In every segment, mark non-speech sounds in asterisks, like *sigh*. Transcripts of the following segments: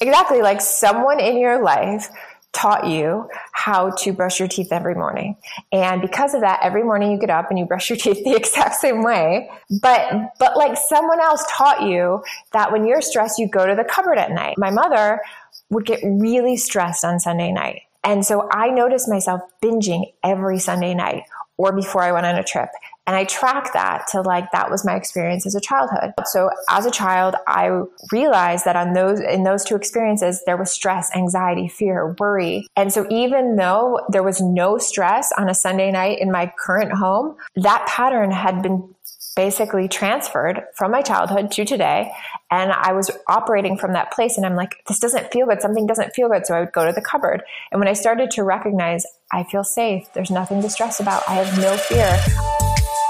Exactly. Like someone in your life taught you how to brush your teeth every morning. And because of that, every morning you get up and you brush your *laughs* teeth the exact same way. But, but like someone else taught you that when you're stressed, you go to the cupboard at night. My mother would get really stressed on Sunday night. And so I noticed myself binging every Sunday night or before I went on a trip. And I track that to like, that was my experience as a childhood. So as a child, I realized that on those, in those two experiences, there was stress, anxiety, fear, worry. And so even though there was no stress on a Sunday night in my current home, that pattern had been basically transferred from my childhood to today. And I was operating from that place and I'm like, this doesn't feel good. Something doesn't feel good. So I would go to the cupboard. And when I started to recognize I feel safe, there's nothing to stress about. I have no fear.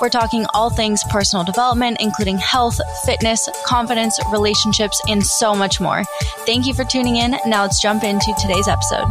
We're talking all things personal development, including health, fitness, confidence, relationships, and so much more. Thank you for tuning in. Now let's jump into today's episode.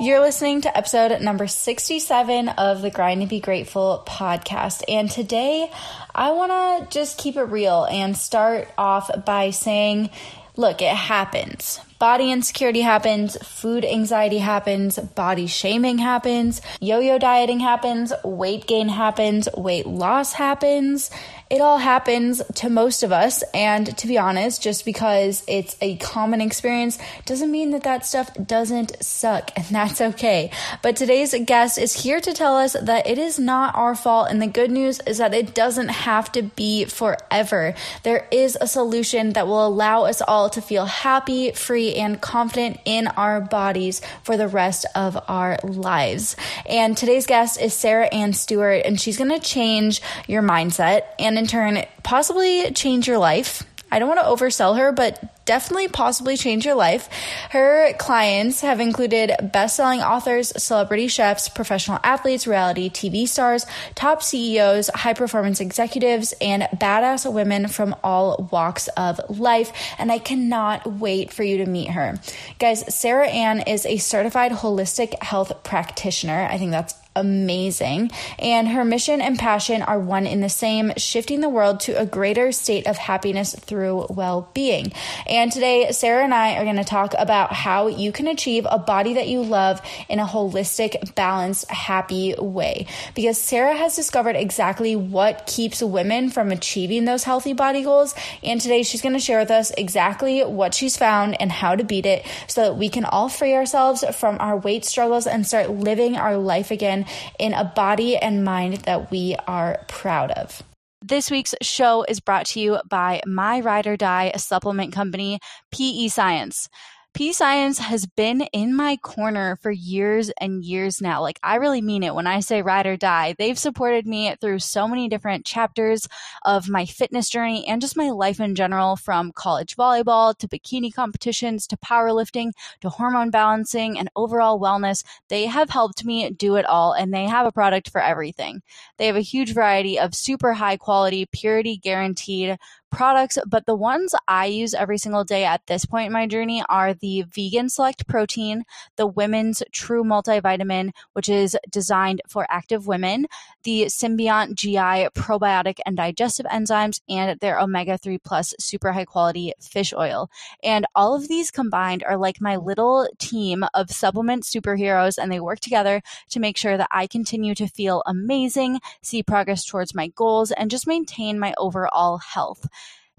You're listening to episode number 67 of the Grind and Be Grateful podcast. And today I want to just keep it real and start off by saying, look, it happens. Body insecurity happens, food anxiety happens, body shaming happens, yo yo dieting happens, weight gain happens, weight loss happens it all happens to most of us. And to be honest, just because it's a common experience doesn't mean that that stuff doesn't suck, *laughs* and that's okay. But today's guest is here to tell us that it is not our fault. And the good news is that it doesn't have to be forever. There is a solution that will allow us all to feel happy, free, and confident in our bodies for the rest of our lives. And today's guest is Sarah Anne Stewart, and she's going to change your mindset and in turn possibly change your life. I don't want to oversell her, but definitely possibly change your life. Her clients have included best-selling authors, celebrity chefs, professional athletes, reality TV stars, top CEOs, high-performance executives, and badass women from all walks of life. And I cannot wait for you to meet her. Guys, Sarah Anne is a certified holistic health practitioner. I think that's amazing. And her mission and passion are one in the same, shifting the world to a greater state of happiness through well being. And today, Sarah and I are going to talk about how you can achieve a body that you love in a holistic, balanced, happy way. Because Sarah has discovered exactly what keeps women from achieving those healthy body goals. And today, she's going to share with us exactly what she's found and how to beat it so that we can all free ourselves from our weight struggles and start living our life again in a body and mind that we are proud of. This week's show is brought to you by My Ride or Die supplement company, PE Science. PE Science has been in my corner for years and years now. Like, I really mean it when I say ride or die. They've supported me through so many different chapters of my fitness journey and just my life in general from college volleyball to bikini competitions to powerlifting to hormone balancing and overall wellness. They have helped me do it all and they have a product for everything. They have a huge variety of super high quality, purity guaranteed products, but the ones I use every single day at this point in my journey are the Vegan Select Protein, the Women's True Multivitamin, which is designed for active women, the Symbiont GI probiotic and digestive enzymes, and their omega 3 plus super high quality fish oil. And all of these combined are like my little team of supplement superheroes, and they work together to make sure that I continue to feel amazing, see progress towards my goals, and just maintain my overall health.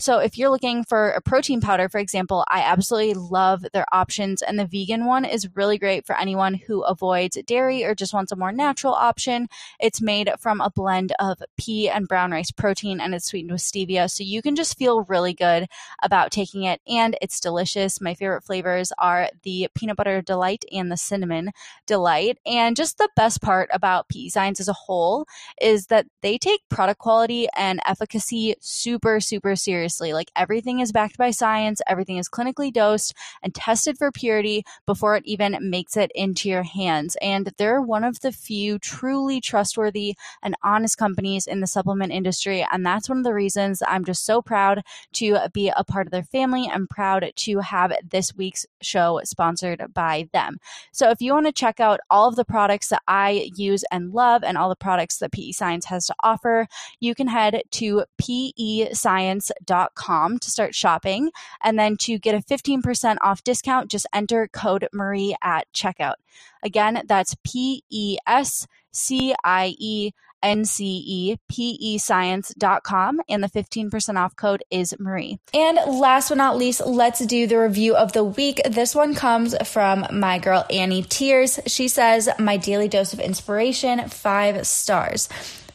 So if you're looking for a protein powder, for example, I absolutely love their options. And the vegan one is really great for anyone who avoids dairy or just wants a more natural option. It's made from a blend of pea and brown rice protein and it's sweetened with stevia. So you can just feel really good about taking it and it's delicious. My favorite flavors are the peanut butter delight and the cinnamon delight. And just the best part about PE Science as a whole is that they take product quality and efficacy super, super seriously seriously. Like everything is backed by science, everything is clinically dosed and tested for purity before it even makes it into your hands. And they're one of the few truly trustworthy and honest companies in the supplement industry. And that's one of the reasons I'm just so proud to be a part of their family. I'm proud to have this week's show sponsored by them. So if you want to check out all of the products that I use and love and all the products that PE Science has to offer, you can head to pescience.com to start shopping. And then to get a 15% off discount, just enter code Marie at checkout. Again, that's P E S C I E N-C-E-P-E-Science.com and the 15% off code is Marie. And last but not least, let's do the review of the week. This one comes from my girl Annie Tears. She says, my daily dose of inspiration, five stars.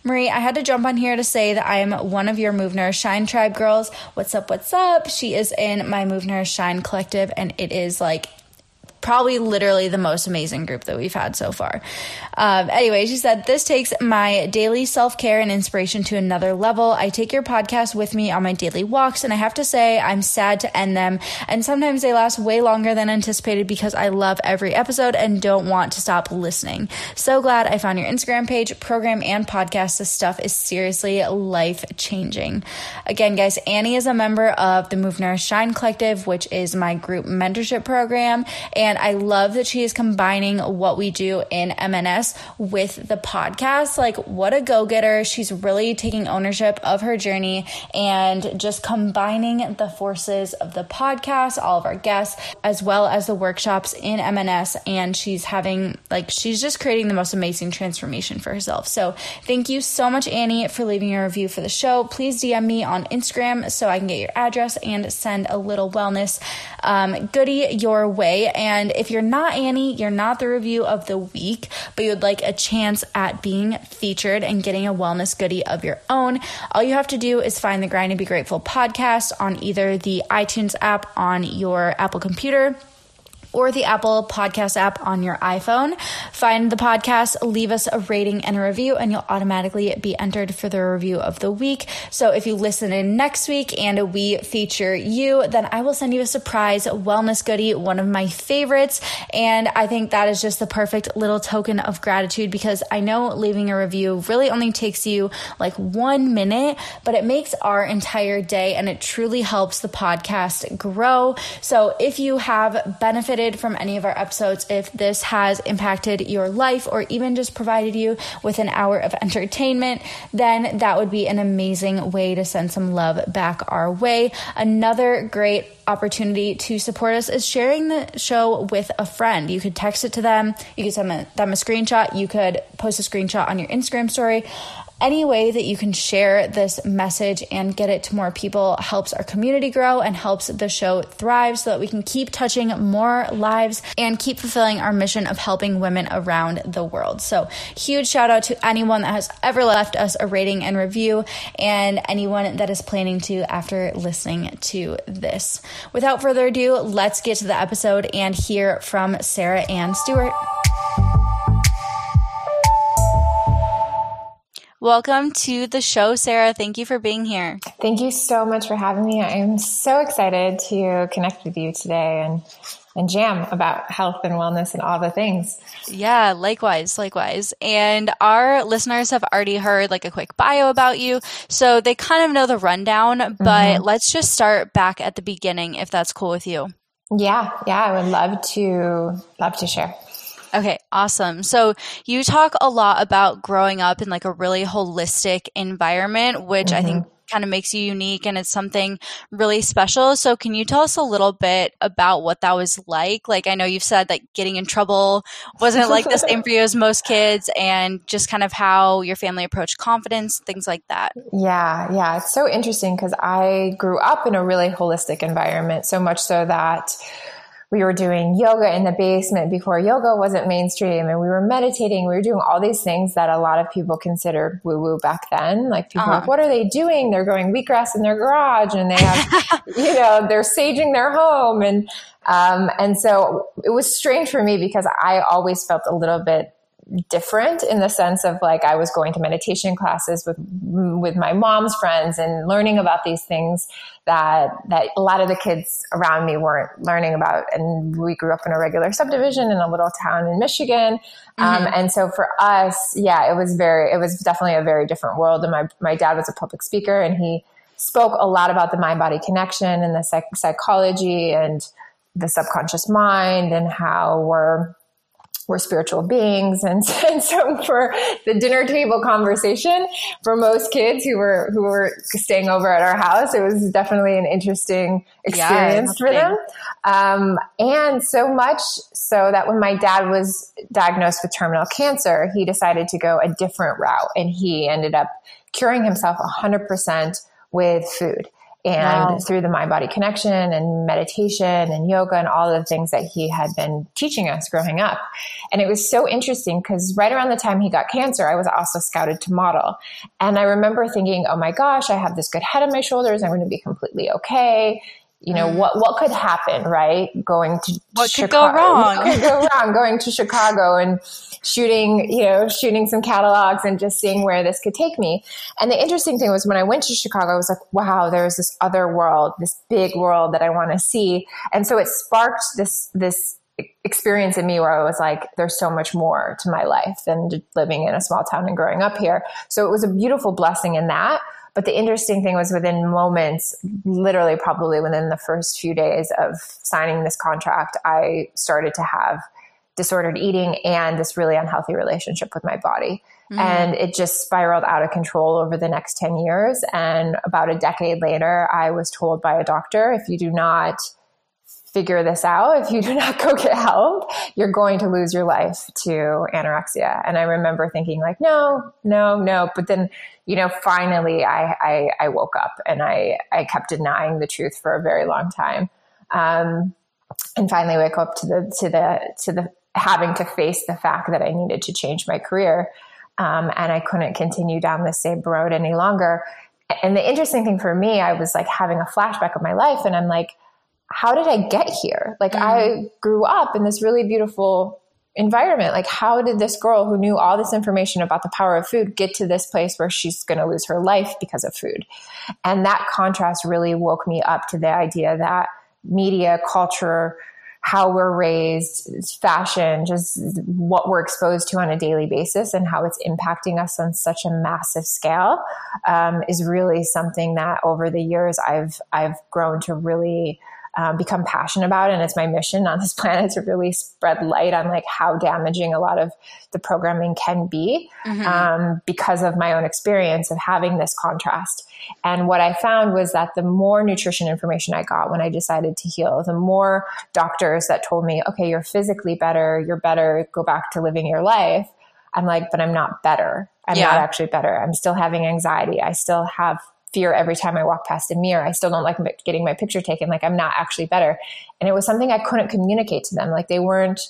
Marie, I had to jump on here to say that I am one of your Move Nourish Shine Tribe girls. What's up? What's up? She is in my Move Nourish Shine collective, and it is like probably literally the most amazing group that we've had so far. Um, anyway, she said, This takes my daily self care and inspiration to another level. I take your podcast with me on my daily walks, and I have to say, I'm sad to end them. And sometimes they last way longer than anticipated because I love every episode and don't want to stop listening. So glad I found your Instagram page, program, and podcast. This stuff is seriously life changing. Again, guys, Annie is a member of the Move Nourish Shine Collective, which is my group mentorship program. And I love that she is combining what we do in MNS with the podcast. Like, what a go getter. She's really taking ownership of her journey and just combining the forces of the podcast, all of our guests, as well as the workshops in MNS. And she's having, like, she's just creating the most amazing transformation for herself. So, thank you so much, Annie, for leaving a review for the show. Please DM me on Instagram so I can get your address and send a little wellness um, goodie your way. And and if you're not Annie, you're not the review of the week, but you would like a chance at being featured and getting a wellness goodie of your own, all you have to do is find the Grind and Be Grateful podcast on either the iTunes app on your Apple computer or the Apple Podcast app on your iPhone. Find the podcast, leave us a rating and a review, and you'll automatically be entered for the review of the week. So if you listen in next week and we feature you, then I will send you a surprise wellness goodie, one of my favorites. And I think that is just the perfect little token of gratitude because I know leaving a review really only takes you like one minute, but it makes our entire day and it truly helps the podcast grow. So if you have benefited from any of our episodes, if this has impacted your life or even just provided you with an hour of *laughs* entertainment, then that would be an amazing way to send some love back our way. Another great opportunity to support us is sharing the show with a friend. You could text it to them, you could send them a screenshot, you could post a screenshot on your Instagram story any way that you can share this message and get it to more people helps our community grow and helps the show thrive so that we can keep touching more lives and keep fulfilling our mission of helping women around the world. So, huge shout out to anyone that has ever left us a rating and review and anyone that is planning to after listening to this. Without further ado, let's get to the episode and hear from Sarah Anne Stewart. Welcome to the show, Sarah. Thank you for being here. Thank you so much for having me. I am so excited to connect with you today and and jam about health and wellness and all the things. Yeah, likewise, likewise. And our listeners have already heard like a quick bio about you, so they kind of know the rundown, but mm-hmm. let's just start back at the beginning if that's cool with you. Yeah, yeah, I would love to love to share. Okay, awesome. So you talk a lot about growing up in like a really holistic environment, which mm-hmm. I think mm-hmm. kind of makes you unique and it's something really special. So can you tell us a little bit about what that was like? Like I know you've said that getting in trouble wasn't like the same for you as *laughs* most kids and just kind of how your family approached confidence, things like that. Yeah, yeah, it's so interesting cuz I grew up in a really holistic environment so much so that we were doing yoga in the basement before yoga wasn't mainstream and we were meditating. We were doing all these things that a lot of people considered woo woo back then. Like people uh-huh. like, what are they doing? They're growing wheatgrass in their garage and they have, *laughs* you know, they're saging their home. And, um, and so it was strange for me because I always felt a little bit different in the sense of like I was going to meditation classes with with my mom's friends and learning about these things that that a lot of the kids around me weren't learning about. And we grew up in a regular subdivision in a little town in Michigan. Um, mm-hmm. um, and so for us yeah it was very it was definitely a very different world. And my my dad was a public speaker and he spoke a lot about the mind body connection and the psych- psychology and the subconscious mind and how we're we're spiritual beings. And, *laughs* and, so for the dinner table conversation for most kids who were who were staying over at our house it was definitely an interesting experience yeah, for them. Um, and so much so that when my dad was diagnosed with terminal cancer he decided to go a different route. And he ended up curing himself 100% with food and wow. through the mind body connection and meditation and yoga and all the things that he had been teaching us growing up. And it was so interesting because right around the time he got cancer, I was also scouted to model. And I remember thinking, oh my gosh, I have this good head on my shoulders. I'm going to be completely okay you know mm. what what could happen right going to what Chicago, could go wrong what could go *laughs* wrong going to chicago and shooting you know shooting some catalogs and just seeing where this could take me and the interesting thing was when i went to chicago i was like wow there's this other world this big world that i want to see and so it sparked this this experience in me where I was like, there's so much more to my life than living in a small town and growing up here. So it was a beautiful blessing in that. But the interesting thing was within moments, literally probably within the first few days of signing this contract, I started to have disordered eating and this really unhealthy relationship with my body. Mm. And it just spiraled out of control over the next 10 years. And about a decade later, I was told by a doctor if you do not figure this out, if you do not *laughs* go get help, you're going to lose your life to anorexia. And I remember thinking like, no, no, no. But then, you know, finally I, I, I woke up and I, I kept denying the truth for a very long time. Um, and finally wake up to the, to the, to the having to face the fact that I needed to change my career. Um, and I couldn't continue down the same road any longer. And the interesting thing for me, I was like having a flashback of my life and I'm like, how did I get here? Like mm. I grew up in this really beautiful environment. Like how did this girl who knew all this information about the power of food get to this place where she's going to lose her life because of food? And that contrast really woke me up to the idea that media, culture, how we're raised, fashion, just what we're exposed to on a daily basis and how it's impacting us on such a massive scale um, is really something that over the years I've I've grown to really um, become passionate about. And it's my mission on this *laughs* planet to really spread light on like how damaging a lot of the programming can be mm-hmm. um, because of my own experience of having this contrast. And what I found was that the more nutrition information I got when I decided to heal, the more doctors that told me, okay, you're physically better, you're better, go back to living your life. I'm like, but I'm not better. I'm yeah. not actually better. I'm still having anxiety. I still have fear every time I walk past a mirror. I still don't like getting my picture taken. Like I'm not actually better. And it was something I couldn't communicate to them. Like they weren't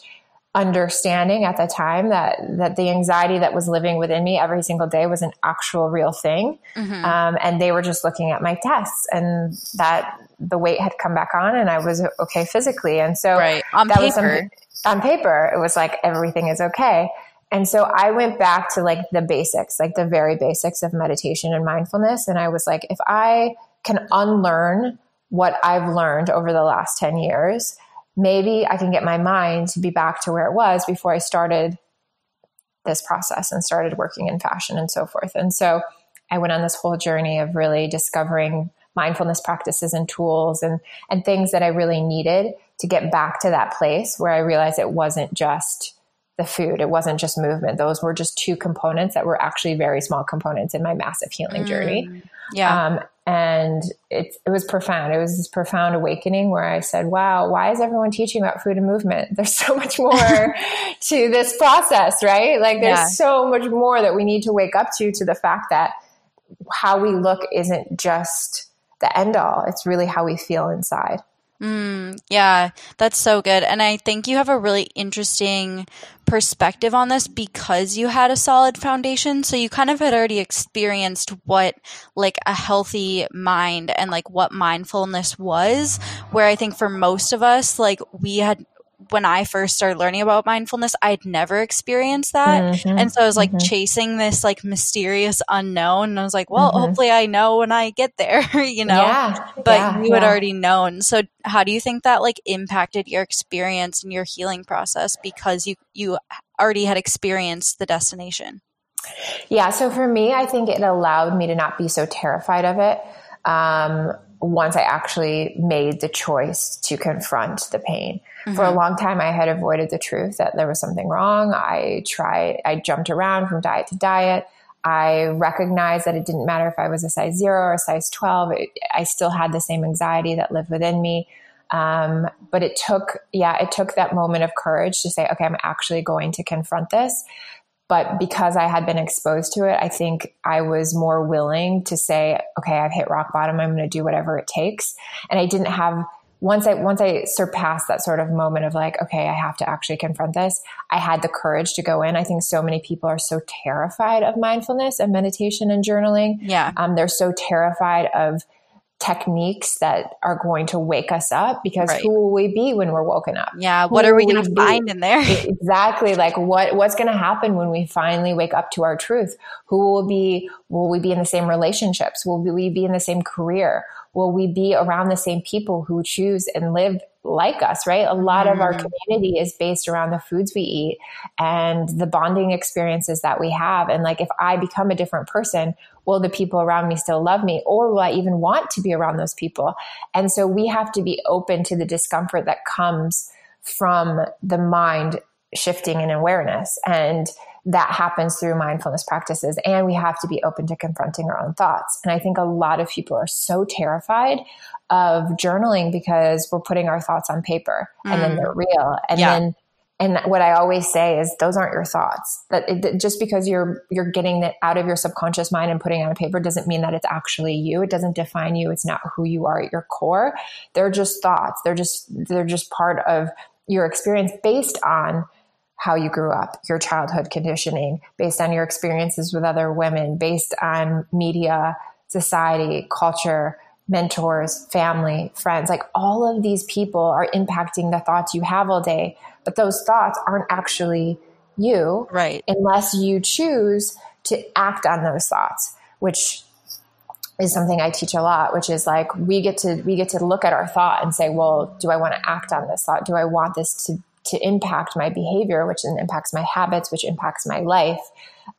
understanding at the time that that the anxiety that was living within me every single day was an actual real thing. Mm-hmm. Um, and they were just looking at my tests and that the weight had come back on and I was okay physically. And so right. on that paper. was on paper, it was like everything is okay. And so I went back to like the basics, like the very basics of meditation and mindfulness. And I was like, if I can unlearn what I've learned over the last 10 years, maybe I can get my mind to be back to where it was before I started this process and started working in fashion and so forth. And so I went on this whole journey of really discovering mindfulness practices and tools and, and things that I really needed to get back to that place where I realized it wasn't just the food. It wasn't just movement. Those were just two components that were actually very small components in my massive healing mm, journey. Yeah. Um, and it, it was profound. It was this profound awakening where I said, wow, why is everyone teaching about food and movement? There's so much *laughs* more to this process, right? Like there's yeah. so much more that we need to wake up to, to the fact that how we look isn't just the end all. It's really how we feel inside. Mm, yeah, that's so good. And I think you have a really interesting perspective on this because you had a solid foundation. So you kind of had already experienced what like a healthy mind and like what mindfulness was. Where I think for most of us, like we had when I first started learning about mindfulness, I'd never experienced that. Mm-hmm. And so I was like mm-hmm. chasing this like mysterious unknown. And I was like, well, mm-hmm. hopefully I know when I get there, *laughs* you know? Yeah, but yeah, you had yeah. already known. So how do you think that like impacted your experience and your healing process because you, you already had experienced the destination? Yeah. So for me, I think it allowed me to not be so terrified of it. Um, once I actually made the choice to confront the pain. Mm-hmm. For a mm-hmm. long time, I had avoided the truth that there was something wrong. I tried, I jumped around from diet to diet. I recognized that it didn't matter if I was a size zero or a size 12. It, I still had the same anxiety that lived within me. Um, but it took, yeah, it took that moment of courage to say, okay, I'm actually going to confront this. But because I had been exposed to it, I think I was more willing to say, okay, I've hit rock bottom. I'm going to do whatever it takes. And I didn't have once I once I surpassed that sort of moment of like, okay, I have to actually confront this, I had the courage to go in. I think so many people are so terrified of mindfulness and meditation and journaling. Yeah, um, they're so terrified of techniques that are going to wake us up because right. who will we be when we're woken up? Yeah what are we going to find in there? Exactly like what what's going to happen when we finally wake up to our truth? Who will be will we be in the same relationships? Will we be in the same career will we be around the same people who choose and live like us, right? A lot of our mm. community is based around the foods we eat and the bonding experiences that we have. And like, if I become a different person, will the people around me still love me? Or will I even want to be around those people? And so we have to be open to the discomfort that comes from the mind shifting in awareness. And that happens through mindfulness practices. And we have to be open to confronting our own thoughts. And I think a lot of people are so terrified of journaling because we're putting our thoughts on paper and mm. then they're real. And yeah. then and what I always say is those aren't your thoughts. That, it, that just because you're you're getting it out of your subconscious mind and putting it on a paper doesn't mean that it's actually you. It doesn't define you. It's not who you are at your core. They're just thoughts. They're just they're just part of your experience based on how you grew up, your childhood conditioning, based on your experiences with other women, based on media, society, culture, mentors, family, friends. Like all of these people are impacting the thoughts you have all day, but those thoughts aren't actually you. Right. Unless you choose to act on those thoughts, which is something I teach a lot, which is like we get to we get to look at our thought and say, well, do I want to act on this thought? Do I want this to to impact my behavior, which then impacts my habits, which impacts my life.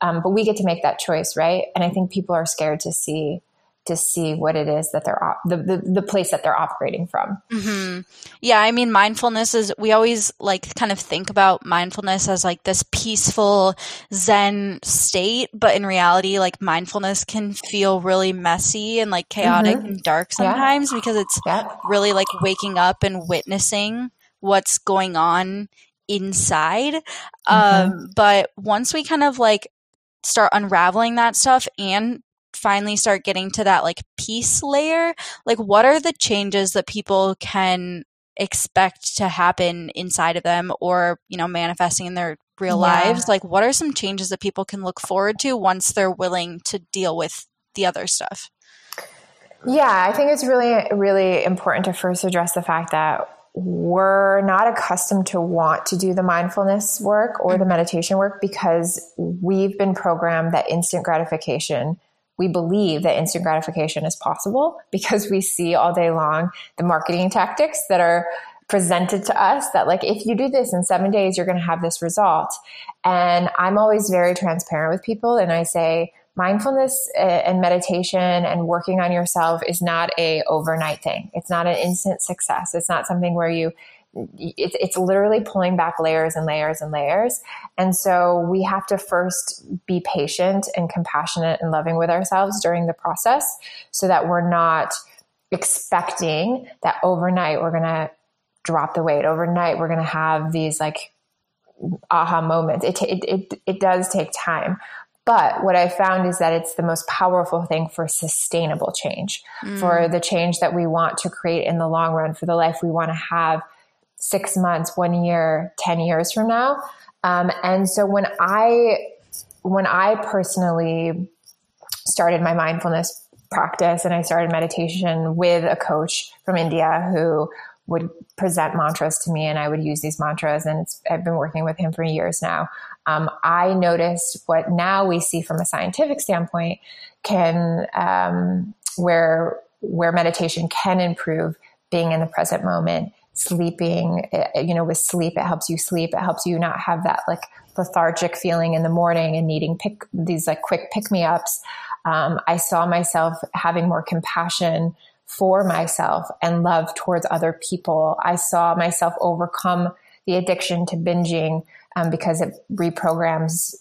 Um, but we get to make that choice, right? And I think people are scared to see to see what it is that they're op- the, the, the place that they're operating from. Mm-hmm. Yeah, I mean, mindfulness is we always like kind of think about mindfulness as like this peaceful Zen state, but in reality, like mindfulness can feel really messy and like chaotic mm-hmm. and dark sometimes yeah. because it's yeah. really like waking up and witnessing what's going on inside. Mm-hmm. Um, but once we kind of like start unraveling that stuff and finally start getting to that like peace layer, like what are the changes that people can expect to happen inside of them or, you know, manifesting in their real yeah. lives? Like what are some changes that people can look forward to once they're willing to deal with the other stuff? Yeah, I think it's really, really important to first address the fact that we're not accustomed to want to do the mindfulness work or the meditation work because we've been programmed that instant gratification we believe that instant gratification is possible because we see all day long the marketing tactics that are presented to us that like if you do this in 7 days you're going to have this result. And i'm always very transparent with people and i say mindfulness uh, and meditation and working on yourself is not a overnight thing. It's not an instant success. It's not something where you it's, it's literally pulling back layers and layers and layers. And so we have to first be patient and compassionate and loving with ourselves during the process so that we're not expecting that overnight we're going to drop the weight. Overnight we're going to have these like aha moments. It, it, it, it does take time. But what I found is that it's the most powerful thing for sustainable change, mm. for the change that we want to create in the long run, for the life we want to have six months, one year, 10 years from now. Um, and so when I, when I personally started my mindfulness practice and I started meditation with a coach from India who would present mantras to me and I would use these mantras. And I've been working with him for years now. Um, I noticed what now we see from a scientific standpoint can, um, where, where meditation can improve being in the present moment, sleeping, eh, you know, with sleep, it helps you sleep. It helps you not have that like lethargic feeling in the morning and needing pick these like quick pick me ups. Um, I saw myself having more compassion for myself and love towards other people. I saw myself overcome the addiction to binging um, because it reprograms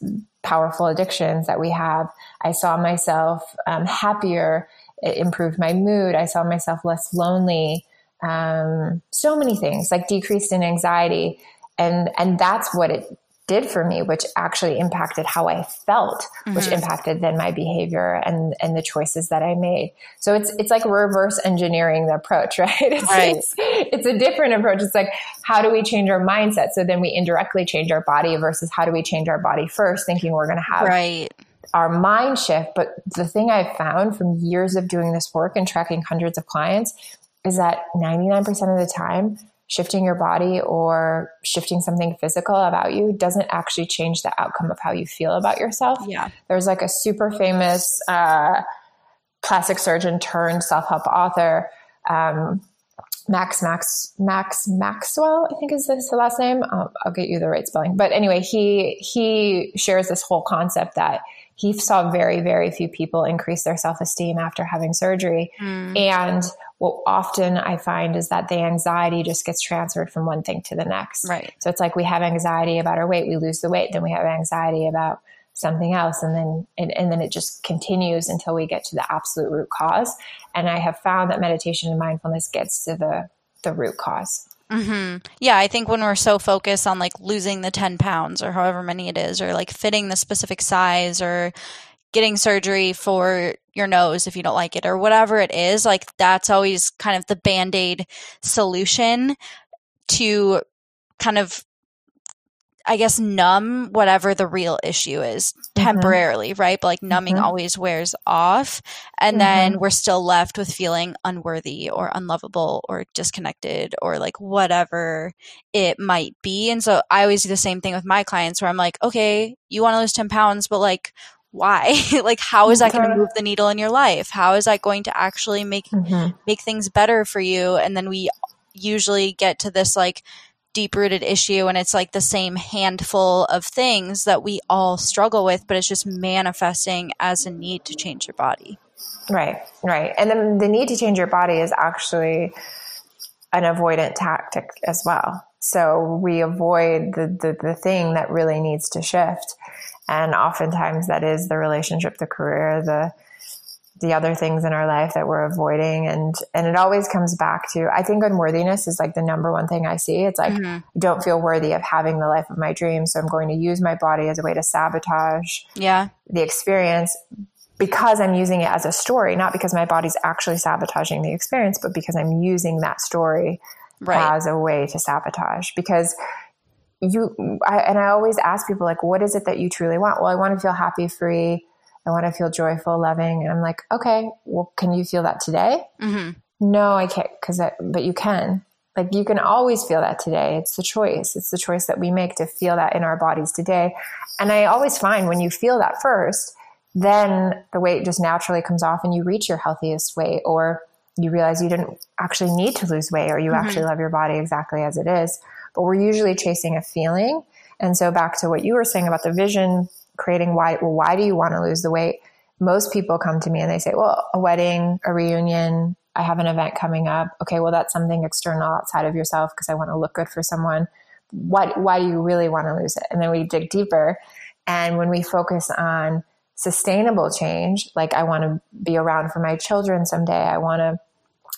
powerful addictions that we have. I saw myself um, happier. It improved my mood. I saw myself less lonely. Um, so many things like decreased in anxiety. And, and that's what it did for me, which actually impacted how I felt, mm-hmm. which impacted then my behavior and, and the choices that I made. So it's, it's like reverse engineering the approach, *laughs* right? It's, right. It's, it's a different approach. It's like, how do we change our mindset? So then we indirectly change our body versus how do we change our body first, thinking we're going to have right. our mind shift. But the thing I've found from years of doing this work and tracking hundreds of clients is that 99% of the time, shifting your body or shifting something physical about you doesn't actually change the outcome of how you feel about yourself. Yeah. There's like a super famous uh, plastic surgeon turned self help author. Um, Max Max Max Maxwell, I think is his last name. I'll, I'll get you the right spelling. But anyway, he he shares this whole concept that he saw very very few people increase their self esteem after having surgery, mm. and what often I find is that the anxiety just gets transferred from one thing to the next. Right. So it's like we have anxiety about our weight, we lose the weight, then we have anxiety about something else and then and, and, then it just continues until we get to the absolute root cause and i have found that meditation and mindfulness gets to the the root cause mm-hmm. yeah i think when we're so focused on like losing the 10 pounds or however many it is or like fitting the specific size or getting surgery for your nose if you don't like it or whatever it is like that's always kind of the band-aid solution to kind of I guess numb whatever the real issue is mm-hmm. temporarily, mm-hmm. right? But like numbing mm-hmm. always wears off. And mm-hmm. then we're still left with feeling unworthy or unlovable or disconnected or like whatever it might be. And so I always do the same thing with my clients where I'm like, okay, you want to lose 10 pounds, but like, why? *laughs* Like how is that going to move the needle in your life? How is that going to actually make mm-hmm. make things better for you? And then we usually get to this like deep rooted issue and it's like the same handful of things that we all struggle with but it's just manifesting as a need to change your body. Right right. And then the need to change your body is actually an avoidant tactic as well. So we avoid the, the, the thing that really needs to shift and oftentimes that is the relationship, the career, the, the other things in our life that we're avoiding. And, and it always comes back to, I think unworthiness is like the number one thing I see. It's like, mm-hmm. I don't feel worthy of having the life of my dreams. So I'm going to use my body as a way to sabotage yeah. the experience because I'm using it as a story, not because my body's actually sabotaging the experience, but because I'm using that story right. as a way to sabotage. Because you I, and i always ask people like what is it that you truly want? Well i want to feel happy free. I want to feel joyful loving. And i'm like okay well can you feel that today? Mm-hmm. no i can't because but you can. Like you can always feel that today. It's the choice. It's the choice that we make to feel that in our bodies today. And i always find when you feel that first then the weight just naturally comes off and you reach your healthiest weight or you realize you didn't actually need to lose weight or you mm-hmm. actually love your body exactly as it is but we're usually chasing a feeling. And so back to what you were saying about the vision, creating why, well, why do you want to lose the weight? Most people come to me and they say, well, a wedding, a reunion, I have an event coming up. Okay, well, that's something external outside of yourself because I want to look good for someone. What, why do you really want to lose it? And then we dig deeper. And when we focus on sustainable change, like I want to be around for my children someday, I want to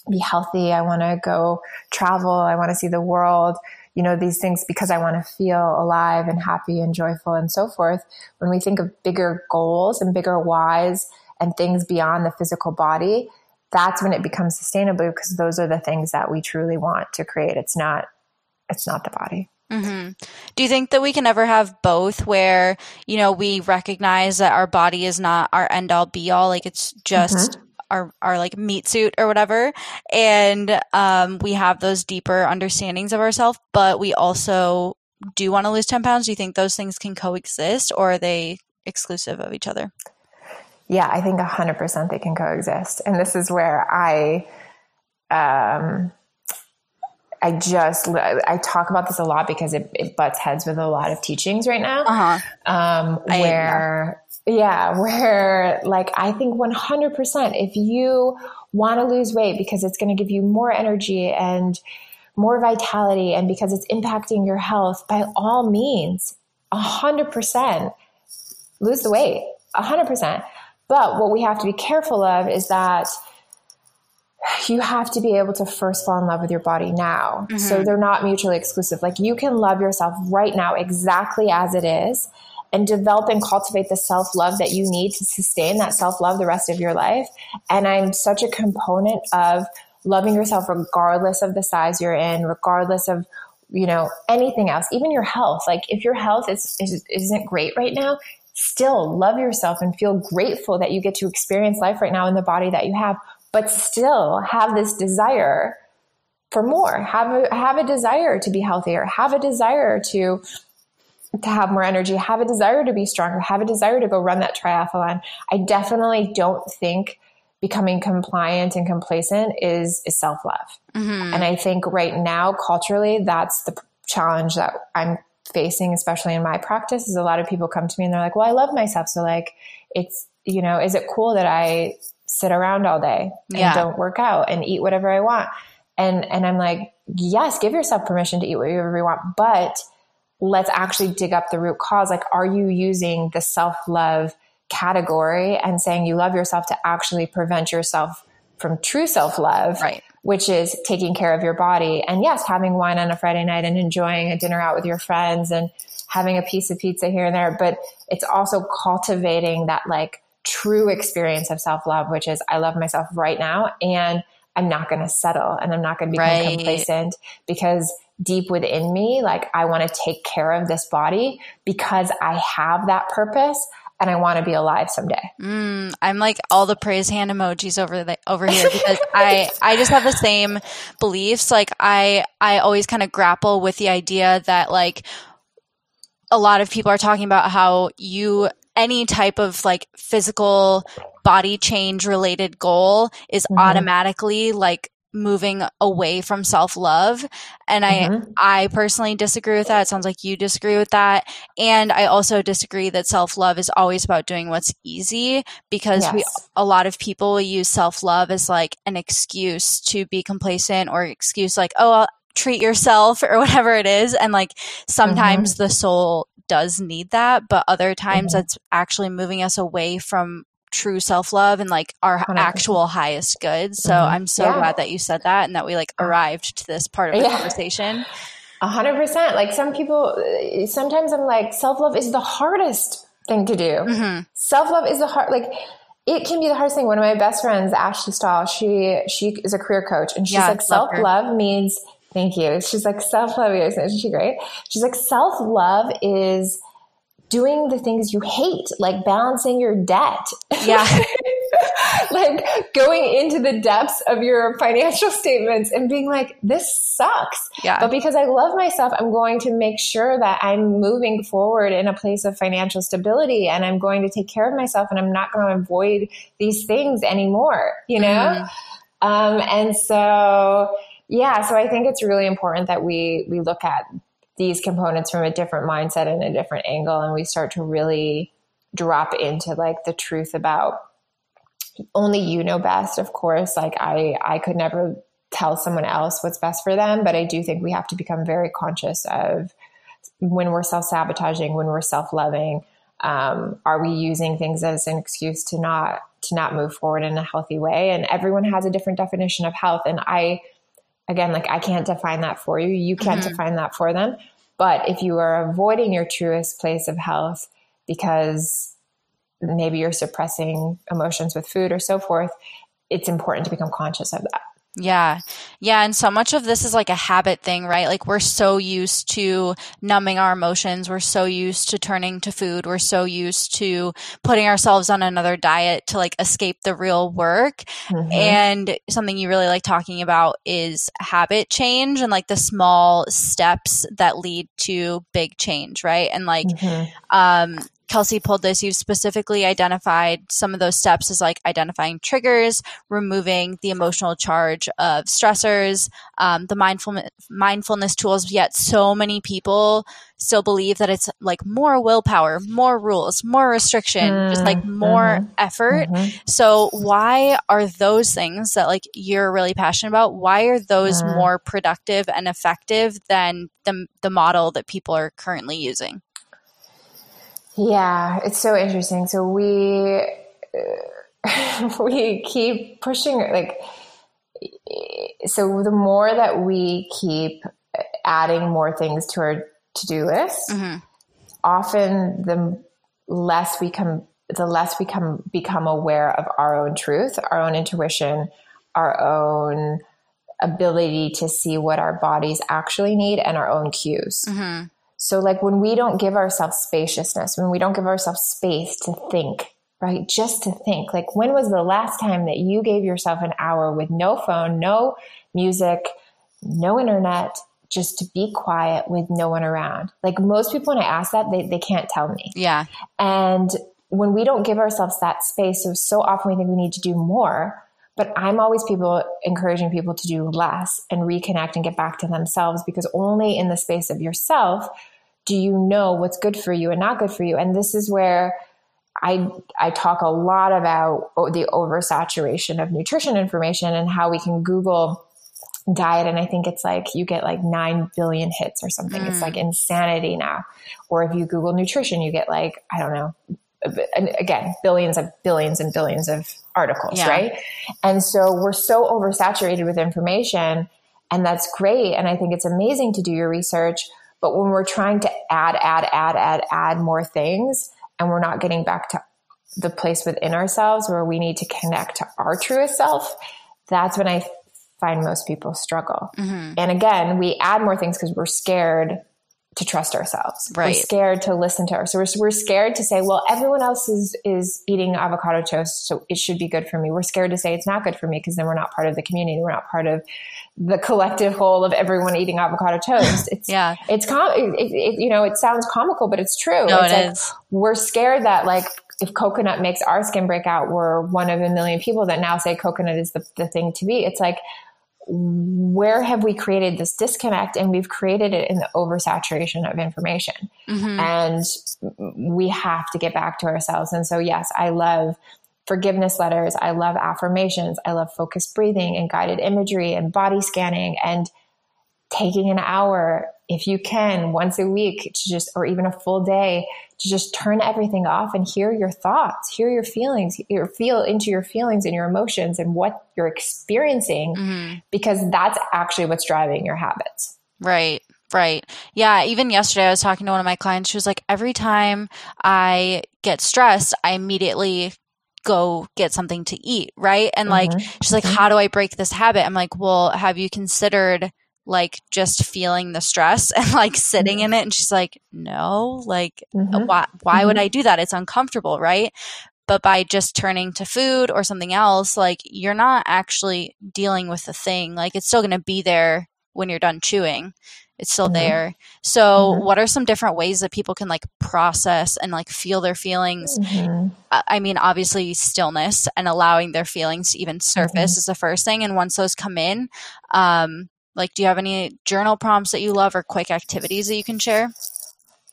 be healthy, I want to go travel, I want to see the world you know, these things because I want to feel alive and happy and joyful and so forth. When we think of bigger goals and bigger whys and things beyond the physical body, that's when it becomes sustainable because those are the things that we truly want to create. It's not, it's not the body. Mm-hmm. Do you think that we can ever have both where, you know, we recognize that our body is not our end all be all? Like it's just mm-hmm. Our our like meat suit or whatever. And um we have those deeper understandings of ourselves but we also do want to lose 10 pounds. Do you think those things can coexist or are they exclusive of each other? Yeah i think 100% they can coexist. And this is where i um I just I talk about this a lot because it, it butts heads with a lot of teachings right now. Uh-huh. Um, where yeah, where like I think 100% if you want to lose weight because it's going to give you more energy and more vitality and because it's impacting your health, by all means, 100% lose the weight. 100%. But what we have to be careful of is that you have to be able to first fall in love with your body now. Mm-hmm. So they're not mutually exclusive. Like you can love yourself right now exactly as it is and develop and cultivate the self love that you need to sustain that self love the rest of your life. And I'm such a component of loving yourself regardless of the size you're in, regardless of you know anything else, even your health. Like if your health is, is isn't great right now, still love yourself and feel grateful that you get to experience life right now in the body that you have, but still have this desire for more. Have a, have a desire to be healthier. Have a desire to to have more energy, have a desire to be stronger, have a desire to go run that triathlon. I definitely don't think becoming compliant and complacent is, is self love. Mm-hmm. And I think right now, culturally, that's the challenge that I'm facing, especially in my practice, is a lot of people come to me and they're like, well, I love myself. So like, it's, you know, is it cool that I sit around all day and yeah. don't work out and eat whatever I want? And, and I'm like, yes, give yourself permission to eat whatever you want, but let's actually dig up the root cause. Like, are you using the self love category and saying you love yourself to actually prevent yourself from true self love? Right. Which is taking care of your body. And yes, having wine on a Friday night and enjoying a dinner out with your friends and having a piece of pizza here and there. But it's also cultivating that like true experience of self love, which is I love myself right now and I'm not going to settle and I'm not going to become right. complacent because deep within me, like I want to take care of this body because I have that purpose and I want to be alive someday. Mm, I'm like all the praise hand emojis over the, over here *laughs* because I I just have the same beliefs. Like I I always kind of grapple with the idea that like a lot of people are talking about how you any type of like physical body change related goal is mm-hmm. automatically like moving away from self-love and mm-hmm. i i personally disagree with that it sounds like you disagree with that and i also disagree that self-love is always about doing what's easy because yes. we a lot of people use self-love as like an excuse to be complacent or excuse like oh I'll treat yourself *laughs* or whatever it is and like sometimes mm-hmm. the soul does need that but other times mm-hmm. that's actually moving us away from true self love and like our 100%. actual highest good. So mm-hmm. I'm so yeah. glad that you said that and that we like arrived to this part of the yeah. conversation. A hundred percent. Like some people, sometimes I'm like, self love is the hardest thing to do. Mm-hmm. Self love is the hard, like, it can be the hardest thing. One of my best friends, Ashley Stahl, she she is a career coach, and she's yeah, like, self love means thank you. She's like, self love is isn't she great? She's like, self love is doing the things you hate, like balancing your debt. Yeah. *laughs* like going into the depths of your financial statements and being like, this sucks. Yeah. But because I love myself, I'm going to make sure that I'm moving forward in a place of financial stability and I'm going to take care of myself and I'm not going to avoid these things anymore, you know? Mm. Um, and so, yeah, so I think it's really important that we, we look at these components from a different mindset and a different angle and we start to really drop into like the truth about only you know best of course. Like i i could never tell someone else what's best for them but i do think we have to become very conscious of when we're self-sabotaging when we're self-loving um, are we using things as an excuse to not to not move forward in a healthy way? And everyone has a different definition of health and i again, like I can't define that for you. You can't mm-hmm. define that for them. But if you are avoiding your truest place of health because maybe you're suppressing emotions with food or so forth, it's important to become conscious of that. Yeah. Yeah. And so much of this is like a habit thing, right? Like we're so used to numbing our emotions. We're so used to turning to food. We're so used to putting ourselves on another diet to like escape the real work. Mm-hmm. And something you really like talking about is habit change and like the small steps that lead to big change, right? And like, mm-hmm. um, Kelsey pulled this, you've specifically identified some of those steps as like identifying triggers, removing the emotional charge of stressors, um, the mindfulness mindfulness tools. Yet so many people still believe that it's like more willpower, more rules, more restriction, mm, just like more mm-hmm, effort. Mm-hmm. So why are those things that like you're really passionate about? Why are those mm. more productive and effective than the the model that people are currently using? Yeah, it's so interesting. So we *laughs* we keep pushing like so the more that we keep adding more things to our to-do list, mm-hmm. often the less we come the less we come become aware of our own truth, our own intuition, our own ability to see what our bodies actually need and our own cues. Mm-hmm. So, like when we don't give ourselves spaciousness, when we don't give ourselves space to think, right? Just to think, like when was the last time that you gave yourself an hour with no phone, no music, no internet, just to be quiet with no one around? Like most people, when I ask that, they, they can't tell me. Yeah. And when we don't give ourselves that space, so, so often we think we need to do more. But I'm always people encouraging people to do less and reconnect and get back to themselves because only in the space of yourself do you know what's good for you and not good for you? And this is where I I talk a lot about the oversaturation of nutrition information and how we can Google diet and I think it's like you get like 9 billion hits or something. Mm. It's like insanity now. Or if you Google nutrition, you get like, I don't know, again, billions of billions and billions of articles, yeah. right? And so we're so oversaturated with information and that's great. And I think it's amazing to do your research. But when we're trying to add, add, add, add, add more things, and we're not getting back to the place within ourselves where we need to connect to our truest self, that's when I find most people struggle. Mm-hmm. And again, we add more things because we're scared to trust ourselves. Right. We're scared to listen to ourselves. We're, we're scared to say, well, everyone else is, is eating avocado toast, so it should be good for me. We're scared to say it's not good for me because then we're not part of the community. We're not part of the collective whole of everyone eating avocado toast. *laughs* It's, yeah. It's, com- it, it, you know, it sounds comical, but it's true. No, it's it like, is. We're scared that like, if coconut makes our skin break out, we're one of a million people that now say coconut is the, the thing to be. It's like, where have we created this disconnect? And we've created it in the oversaturation of information. Mm-hmm. and we have to get back to ourselves. And so yes i love forgiveness letters. I love affirmations. I love focused breathing and guided imagery and body scanning and taking an hour if you can once a week to just or even a full day to just turn everything off and hear your thoughts hear your feelings hear, feel into your feelings and your emotions and what you're experiencing mm-hmm. because that's actually what's driving your habits right Right. Yeah. Even yesterday, I was talking to one of my clients. She was like, every time I get stressed, I immediately go get something to eat. Right. And mm-hmm. like, she's like, mm-hmm. how do I break this habit? I'm like, well, have you considered like just feeling the stress *laughs* and like sitting in it and she's like no like mm-hmm. why why mm-hmm. would i do that it's uncomfortable right but by just turning to food or something else like you're not actually dealing with the thing like it's still going to be there when you're done chewing it's still mm-hmm. there so mm-hmm. what are some different ways that people can like process and like feel their feelings mm-hmm. i mean obviously stillness and allowing their feelings to even surface mm-hmm. is the first thing and once those come in um like, do you have any journal prompts that you love or quick activities that you can share?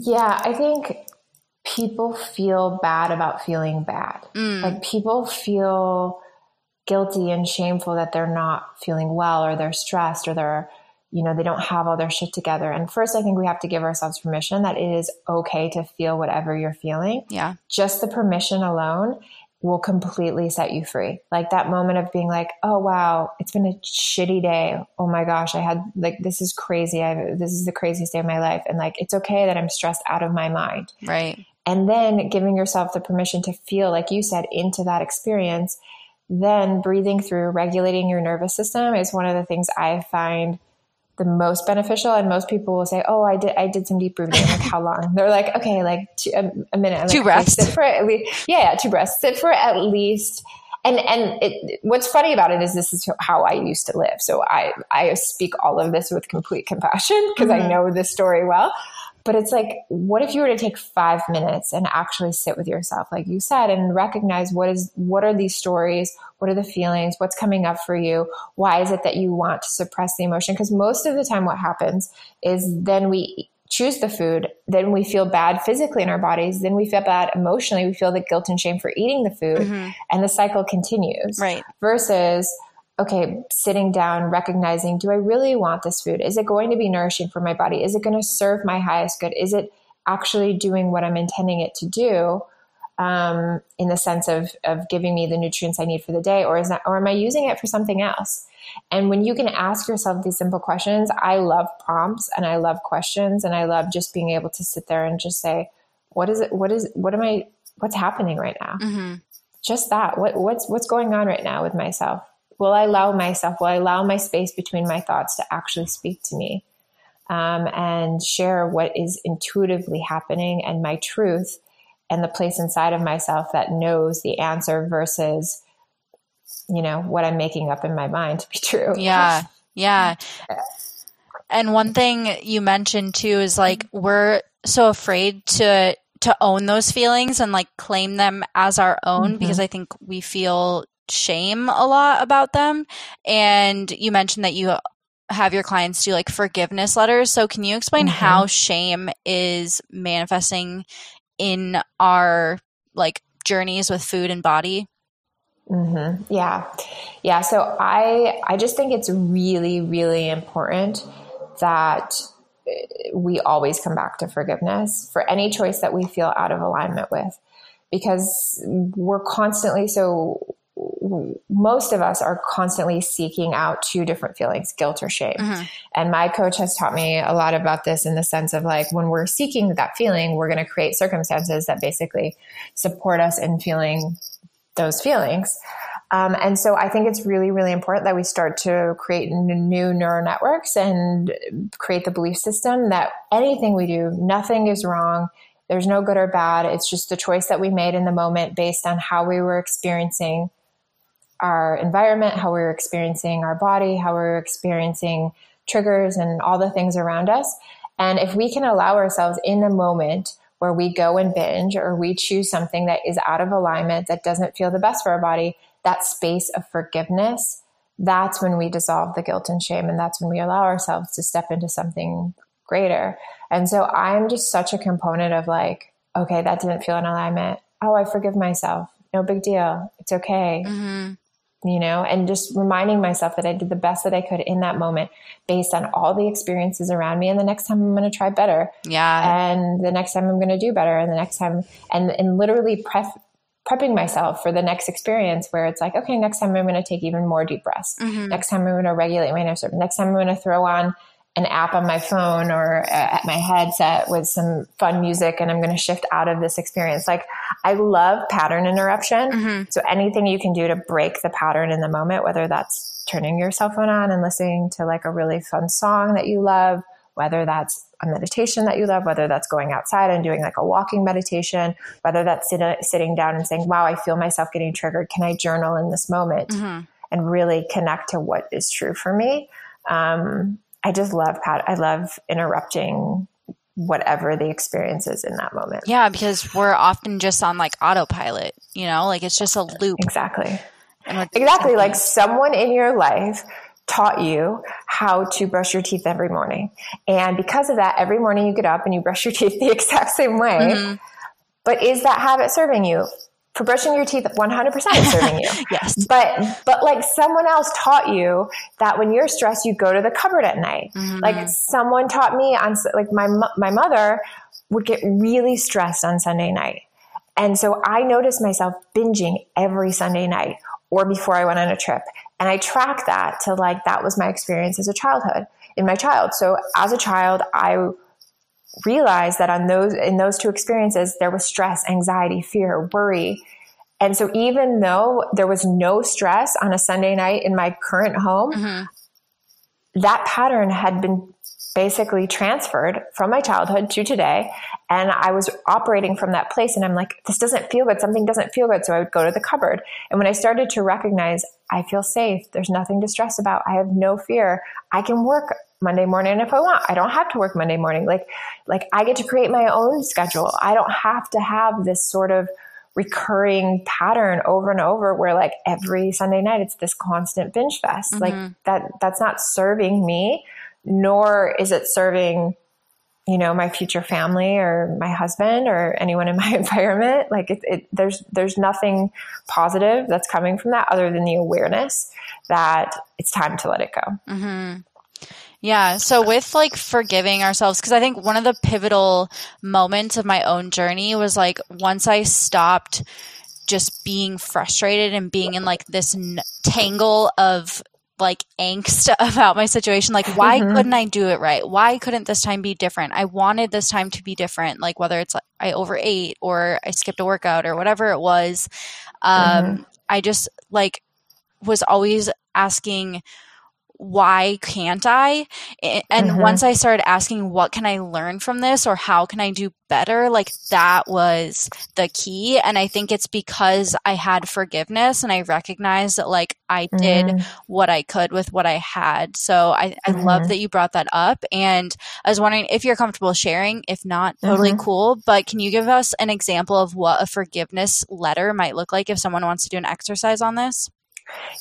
Yeah, I think people feel bad about feeling bad. Mm. Like, people feel guilty and shameful that they're not feeling well or they're stressed or they're, you know, they don't have all their shit together. And first, I think we have to give ourselves permission that it is okay to feel whatever you're feeling. Yeah. Just the permission alone will completely set you free. Like that moment of being like, oh wow, it's been a shitty day. Oh my gosh, I had like this is crazy. I this is the craziest day of my life, and like it's okay that I'm stressed out of my mind. Right. And then giving yourself the permission to feel, like you said, into that experience. then breathing through, regulating your nervous system is one of the things I find the most beneficial. And most people will say, "Oh, I did, I did some deep breathing." like, how long? *laughs* They're like, "Okay, like two, a, a, minute." I'm two like, breaths. Sit for at least, yeah, yeah, two breaths. Sit for at least. And and it, what's funny about it is this is how I used to live. So I I speak all of this with complete compassion because mm-hmm. I know this story well. But it's like, what if you were to take five minutes and actually sit with yourself, like you said, and recognize what is, what are these stories? What are the feelings? What's coming up for you? Why is it that you want to suppress the emotion? Because most of the time, what happens is then we choose the food, then we feel bad physically in our bodies, then we feel bad emotionally. We feel the guilt and shame for eating the food, mm-hmm. and the cycle continues. Right. Versus okay, sitting down, recognizing, do I really want this food? Is it going to be nourishing for my body? Is it going to serve my highest good? Is it actually doing what I'm intending it to do? Um, in the sense of, of giving me the nutrients I need for the day, or is that, or am I using it for something else? And when you can ask yourself these simple questions, I love prompts and I love questions and I love just being able to sit there and just say, what is it? What is, what am I, what's happening right now? Mm-hmm. Just that. What, what's, what's going on right now with myself? Will I allow myself, will I allow my space between my thoughts to actually speak to me um, and share what is intuitively happening and my truth and the place inside of myself that knows the answer versus, you know, what I'm making up in my mind to be true. *laughs* Yeah. Yeah. And one thing you mentioned too is like we're so afraid to to own those feelings and like claim them as our own mm-hmm. because I think we feel shame a lot about them. And you mentioned that you have your clients do like forgiveness letters. So can you explain mm-hmm. how shame is manifesting in our like journeys with food and body? Mm-hmm. Yeah. Yeah. So I, I just think it's really, really important that we always come back to forgiveness for any choice that we feel out of alignment with because we're constantly so most of us are constantly seeking out two different feelings guilt or shame mm-hmm. and my coach has taught me a lot about this in the sense of like when we're seeking that feeling we're going to create circumstances that basically support us in feeling those feelings um, and so I think it's really, really important that we start to create new neural networks and create the belief system that anything we do, nothing is wrong. There's no good or bad. It's just the choice that we made in the moment based on how we were experiencing our environment, how we're experiencing our body, how we're experiencing triggers and all the things around us. And if we can allow ourselves in the moment where we go and binge or we choose something that is out of alignment, that doesn't feel the best for our body, that space of forgiveness, that's when we dissolve the guilt and shame. And that's when we allow ourselves to step into something greater. And so I'm just such a component of like, okay, that didn't feel in alignment. Oh, I forgive myself. No big deal. It's okay. Mm-hmm you know, and just reminding myself that I did the best that I could in that moment based on all the experiences around me. And the next time I'm going to try better. Yeah. And the next time I'm going to do better. And the next time, and, and literally prep, prepping myself for the next experience where it's like, okay, next time I'm going to take even more deep breaths. Mm-hmm. Next time I'm going to regulate my nervous system. Next time I'm going to throw on an app on my phone or at my headset with some fun music and I'm going to shift out of this experience. Like I love pattern interruption. Mm-hmm. So anything you can do to break the pattern in the moment, whether that's turning your cell phone on and listening to like a really fun song that you love, whether that's a meditation that you love, whether that's going outside and doing like a walking meditation, whether that's sit- sitting down and saying, wow, I feel myself getting triggered. Can I journal in this moment mm-hmm. and really connect to what is true for me? Um, I just love Pat. I love interrupting whatever the experience is in that moment. Yeah, because we're often just on like autopilot, you know, like it's just a loop. Exactly. Exactly. Like someone in your life taught you how to brush your teeth every morning. And because of that, every morning you get up and you brush your teeth the *laughs* exact same way. Mm-hmm. But is that habit serving you? For brushing your teeth 100% is serving you. *laughs* yes. But, but like someone else taught you that when you're stressed, you go to the cupboard at night. Mm-hmm. Like someone taught me on, like my, my mother would get really stressed on Sunday night. And so I noticed myself binging every Sunday night or before I went on a trip. And I tracked that to like, that was my experience as a childhood in my child. So as a child, I realized that on those in those two experiences there was stress anxiety fear worry And so even though there was no stress on a Sunday night in my current home, mm-hmm. that pattern had been basically transferred from my childhood to today. And I was operating from that place and I'm like, this doesn't feel good. Something doesn't feel good. So I would go to the cupboard. And when I started to recognize I feel safe, there's nothing to stress about. I have no fear. I can work Monday morning if I want. I don't have to work Monday morning. Like, like I get to create my own schedule. I don't have to have this sort of recurring pattern over and over where like every Sunday night it's this constant binge fest. Mm-hmm. Like that, that's not serving me nor is it serving you know my future family or my husband or anyone in my *laughs* environment like it, it, there's there's nothing positive that's coming from that other than the awareness that it's time to let it go mm-hmm. Yeah so with like forgiving ourselves because i think one of the pivotal moments of my own journey was like once i stopped just being frustrated and being in like this n- tangle of like angst *laughs* about my situation. Like, why mm-hmm. couldn't I do it right? Why couldn't this time be different? I wanted this time to be different. Like, whether it's like I overate or I skipped a workout or whatever it was. Um, mm-hmm. I just like was always asking why can't I? And mm-hmm. once I started asking, what can I learn from this or how can I do better? Like that was the key. And I think it's because I had forgiveness and I recognized that like I did mm. what I could with what I had. So I, I mm-hmm. love that you brought that up. And I was wondering if you're comfortable sharing. If not, totally mm-hmm. cool. But can you give us an example of what a forgiveness letter might look like if someone wants to do an exercise on this?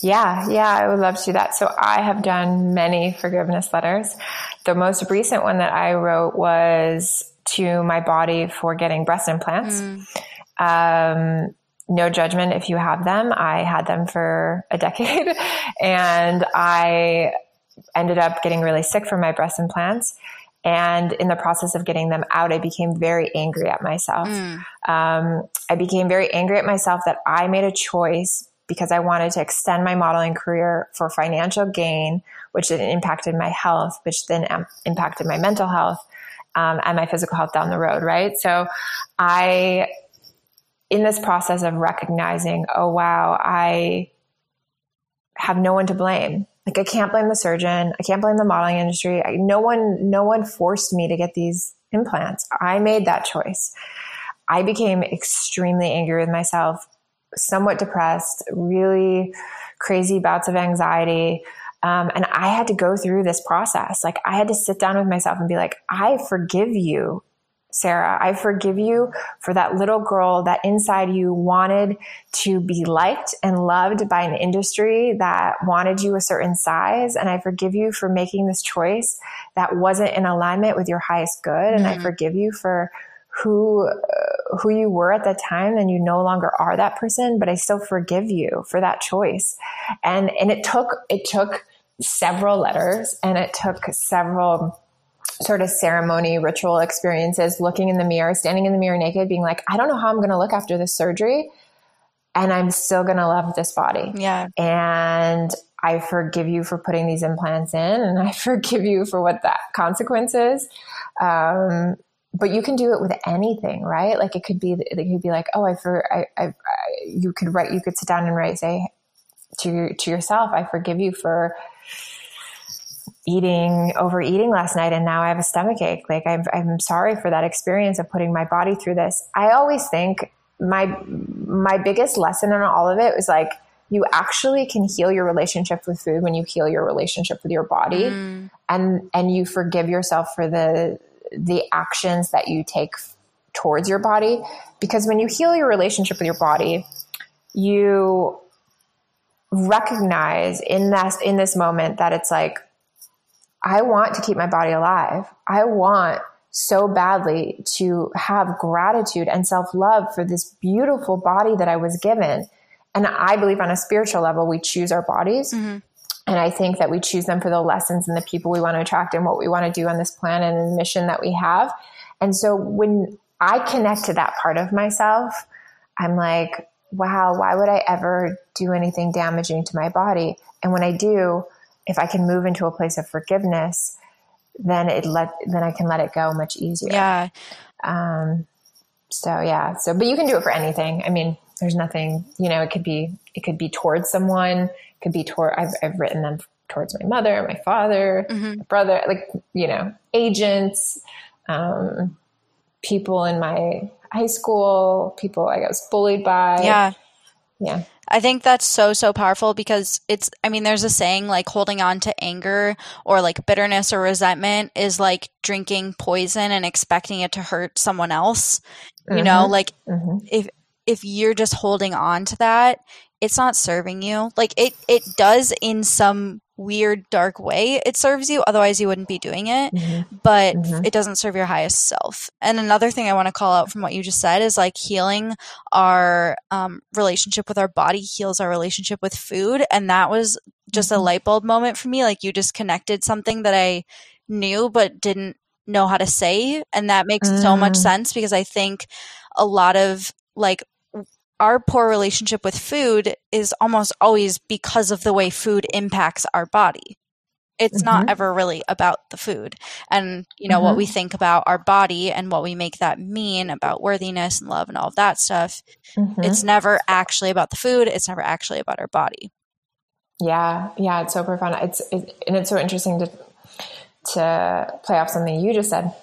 Yeah, yeah, I would love to do that. So I have done many forgiveness letters. The most recent one that I wrote was to my body for getting breast implants. Mm. Um, no judgment if you have them. I had them for a *laughs* decade and I ended up getting really sick from my breast implants. And in the process of getting them out, I became very angry at myself. Mm. Um, I became very angry at myself that I made a choice because I wanted to extend my modeling career for financial gain, which then impacted my health, which then um, impacted my mental health um, and my physical health down the road, right? So I, in this process of recognizing, oh wow, I have no one to blame. Like I can't blame the surgeon. I can't blame the modeling industry. I, no one, no one forced me to get these implants. I made that choice. I became extremely angry with myself somewhat depressed, really crazy bouts of anxiety. Um, and I had to go through this process. Like I had to sit down with myself and be like, I forgive you, Sarah. I forgive you for that little girl that inside you wanted to be liked and loved by an industry that wanted you a certain size. And I forgive you for making this choice that wasn't in alignment with your highest good. And mm-hmm. I forgive you for who uh, who you were at that time and you no longer are that person but i still forgive you for that choice. And and it took it took several letters and it took several sort of ceremony ritual experiences looking in the mirror standing in the mirror naked being like i don't know how i'm going to look after this surgery and i'm still going to love this body. Yeah. And i forgive you for putting these implants in and i *laughs* forgive you for what that consequences um, but you can do it with anything, right? Like it could be, it could be like, oh, I, for, I, I, I, you could write, you could sit down and write, say to, to yourself, I forgive you for eating, overeating last night. And now I have a stomach ache. Like I'm, I'm sorry for that experience of putting my body through this. I always think my, my biggest lesson in all of it was like, you actually can heal your relationship with food when you heal your relationship with your body mm. and and you forgive yourself for the the actions that you take towards your body. Because when you heal your relationship with your body, you recognize in this in this moment that it's like I want to keep my body alive. I want so badly to have gratitude and self-love for this beautiful body that I was given. And I believe on a spiritual level we choose our bodies. Mm-hmm. And I think that we choose them for the lessons and the people we want to attract and what we want to do on this planet and the mission that we have. And so when I connect to that part of myself, I'm like, wow, why would I ever do anything damaging to my body? And when I do, if I can move into a place of forgiveness, then it let then I can let it go much easier. Yeah. Um so yeah. So but you can do it for anything. I mean, there's nothing, you know, it could be, it could be towards someone, could be toward, I've, I've written them towards my mother, my father, mm-hmm. my brother, like, you know, agents, um, people in my high school, people I was bullied by. Yeah. Yeah. I think that's so, so powerful because it's, I mean, there's a saying like holding on to anger or like bitterness or resentment is like drinking poison and expecting it to hurt someone else. Mm-hmm. You know, mm-hmm. like mm-hmm. if, if you're just holding on to that, it's not serving you. Like it, it does in some weird dark way it serves you otherwise you wouldn't be doing it mm-hmm. but mm-hmm. it doesn't serve your highest self and another thing i want to call out from what you just said is like healing our um, relationship with our body heals our relationship with food and that was just mm-hmm. a light bulb moment for me like you just connected something that i knew but didn't know how to say and that makes so much mm. sense because i think a lot of like our poor relationship with food is almost always because of the way food impacts our body. It's mm-hmm. not ever really about the food. And, you know, mm-hmm. what we think about our body and what we make that mean about worthiness and love and all of that stuff, mm-hmm. it's never actually about the food. It's never actually about our body. Yeah. Yeah. It's so profound. It's, it, and it's so interesting to, to play off something you just said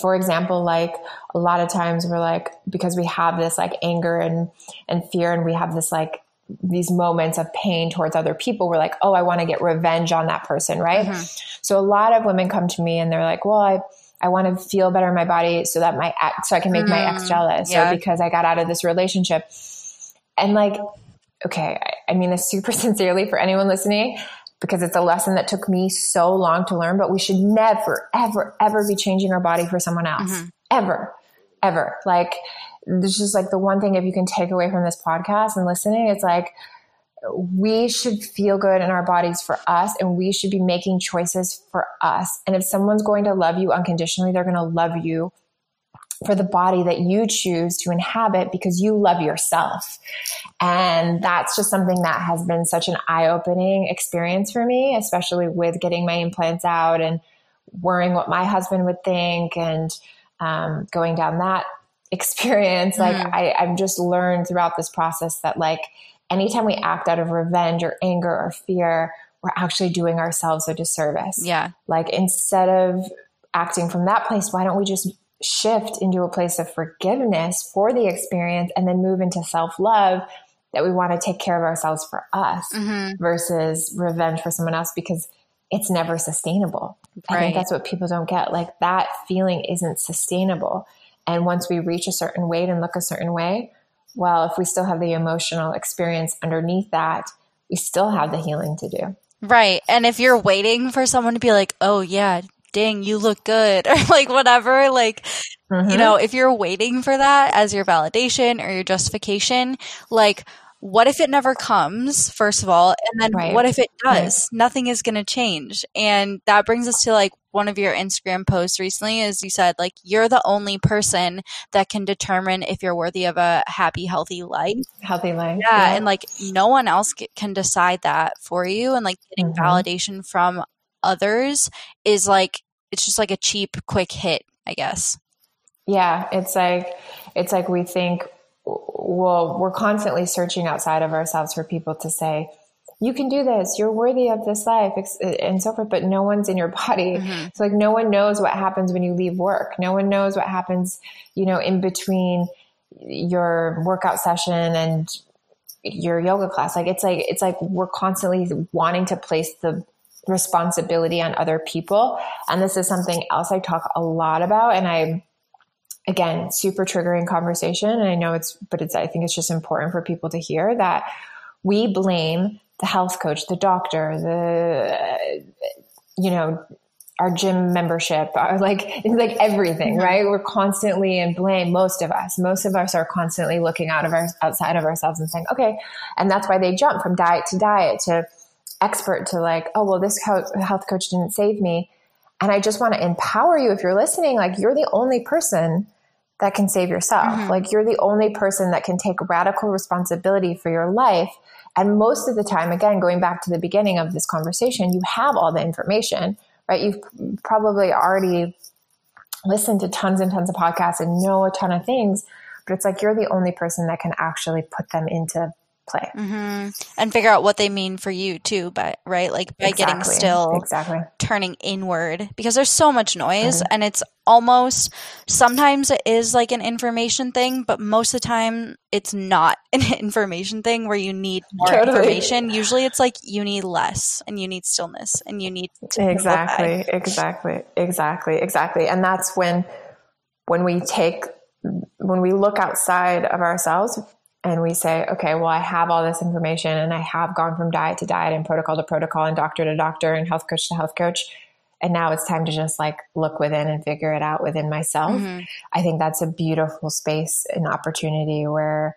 for example, like a lot of times we're like, because we have this like anger and, and fear and we have this like these moments of pain towards other people, we're like, oh, I want to get revenge on that person, right? Mm-hmm. So a lot of women come to me and they're like, well, I, I want to feel better in my body so that my ex, so I can make mm, my ex mm, jealous, yeah. or because I got out of this relationship. And like, okay, I, I mean this super *laughs* sincerely for anyone listening because it's a lesson that took me so long to learn, but we should never, ever, ever be changing our body for someone else. Mm-hmm. Ever, ever. Like, this is like the one thing if you can take away from this podcast and listening, it's like, we should feel good in our bodies for us and we should be making choices for us. And if someone's going to love you unconditionally, they're going to love you for the body that you choose to inhabit because you love yourself. And that's just something that has been such an eye opening experience for me, especially with getting my implants out and worrying what my husband would think and um, going down that *laughs* experience. Like, mm. I, I've just learned throughout this process that, like, anytime we act out of revenge or anger or fear, we're actually doing ourselves a disservice. Yeah. Like, instead of acting from that place, why don't we just shift into a place of forgiveness for the experience and then move into self love that we want to take care of ourselves for us mm-hmm. versus revenge for someone else because it's never sustainable. Right. I think that's what people don't get. Like that feeling isn't sustainable. And once we reach a certain weight and look a certain way, well, if we still have the emotional experience underneath that, we still have the healing to do. Right. And if you're waiting for someone to be like, oh, yeah, dang, you look good, *laughs* or like whatever, like, mm-hmm. you know, if you're waiting for that as your validation or your justification, like, what if it never comes, first of all? And then right. what if it does? Right. Nothing is going to change. And that brings us to like one of your Instagram posts recently is you said, like, you're the only person that can determine if you're worthy of a happy, healthy life. Healthy life. Yeah. yeah. And like, no one else can decide that for you. And like, getting mm-hmm. validation from others is like it's just like a cheap quick hit i guess. Yeah it's like it's like we think well we're constantly searching outside of ourselves for people to say you can do this. You're worthy of this life and so forth but no one's in your body. Mm-hmm. it's like no one knows what happens when you leave work. No one knows what happens you know in between your workout session and your yoga class. Like it's like it's like we're constantly wanting to place the responsibility on other people. And this is something else I talk a lot about. And I, again, super triggering conversation. And I know it's, but it's, I think it's just important for people to hear that we blame the health coach, the doctor, the, you know, our gym membership, *laughs* our like it's like everything, right? We're constantly in blame. Most of us, most of us are constantly looking out of our outside of ourselves and saying, okay, and that's why they jump from diet to diet to expert to like, oh, well, this health coach didn't save me. And I just want to empower you if you're listening, like you're the only person that can save yourself. Mm-hmm. Like you're the only person that can take radical responsibility for your life. And most of the time, again, going back to the beginning of this conversation, you have all the information, right? You've probably already listened to tons and tons of podcasts and know a ton of things. but it's like you're the only person that can actually put them into play. Mm-hmm. and figure out what they mean for you too but right? Like by exactly. getting still exactly. turning inward because there's so much noise mm-hmm. and it's almost sometimes it is like an information thing but most of the time it's not *laughs* an information thing where you need more totally. information. Usually it's like you need less and you need stillness and you need exactly. exactly. Exactly. Exactly. And that's when when we take when we look outside of ourselves and we say, okay, well, I have all this information and I have gone from diet to diet and protocol to protocol and doctor to doctor and health coach to health coach. And now it's time to just like look within and figure it out within myself. Mm-hmm. I think that's a beautiful space and opportunity where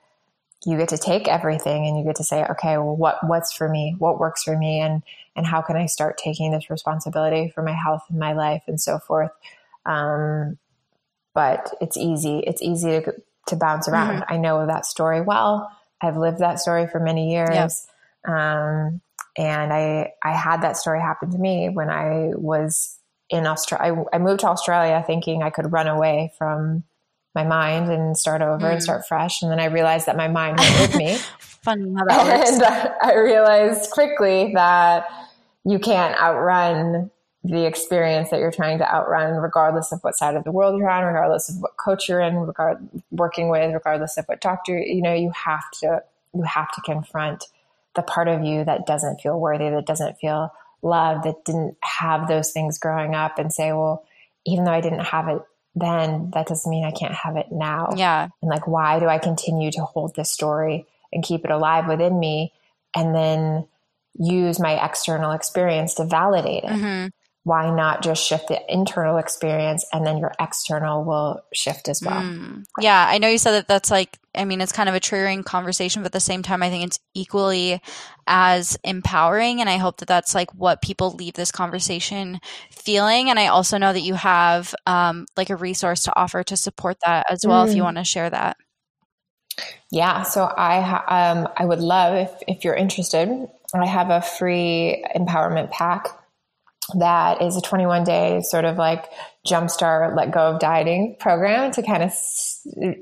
you get to take everything and you get to say, okay, well, what, what's for me? What works for me? And, and how can I start taking this responsibility for my health and my life and so forth? Um, but it's easy. It's easy to to bounce around. Mm-hmm. I know that story well. I've lived that story for many years. Yep. Um, and I, I had that story happen to me when I was in Australia. I, I, moved to Australia thinking I could run away from my mind and start over mm. and start fresh. And then I realized that my mind went with me. *laughs* Funny how that *laughs* works. And I realized quickly that you can't outrun the experience that you're trying to outrun, regardless of what side of the world you're on, regardless of what coach you're in, regard working with, regardless of what doctor, you know, you have to you have to confront the part of you that doesn't feel worthy, that doesn't feel loved, that didn't have those things growing up and say, well, even though I didn't have it then, that doesn't mean I can't have it now. Yeah. And like, why do I continue to hold this story and keep it alive within me? And then use my external experience to validate it. Mm-hmm why not just shift the internal experience and then your external will shift as well? Mm. Yeah, I know you said that that's like, I mean, it's kind of a triggering conversation, but at the same time, I think it's equally as empowering. And I hope that that's like what people leave this conversation feeling. And I also know that you have um, like a resource to offer to support that as well, mm. if you mm. want to share that. Yeah, so I um, I would love if if you're interested. I have a free empowerment pack that is a 21 day sort of like jumpstart let go of dieting program to kind of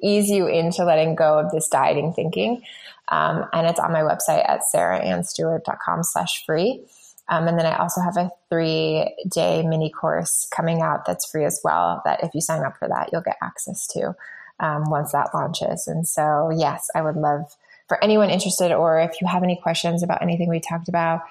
ease you into letting go of this dieting thinking. Um, and it's on my website at sarahannestewart.com slash free. Um, and then I also have a three day mini course coming out that's free as well. That if you sign up for that, you'll get access to um, once that launches. And so, yes, I would love for anyone interested, or if you have any questions about anything we talked about,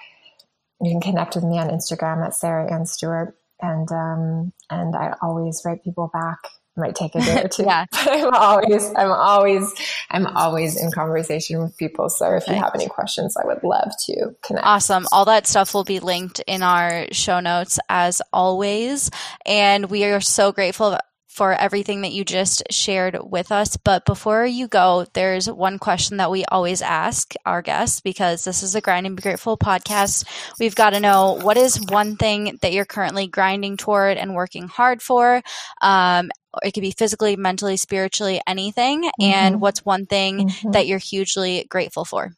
you can connect with me on Instagram at Sarah Anne Stewart. And, um, and I always write people back. It might take a day or *laughs* two. yeah. *laughs* But I'm always, I'm always, I'm always in conversation with people. So if you have any questions, I would love to connect. Awesome. All that stuff will be linked in our show notes as always. And we are so grateful for everything that you just shared with us. But before you go, there's one question that we always ask our guests because this is a Grind and Be Grateful podcast. We've got to know what is one thing that you're currently grinding toward and working hard for. Um, it could be physically, mentally, spiritually, anything. Mm-hmm. And what's one thing mm-hmm. that you're hugely grateful for?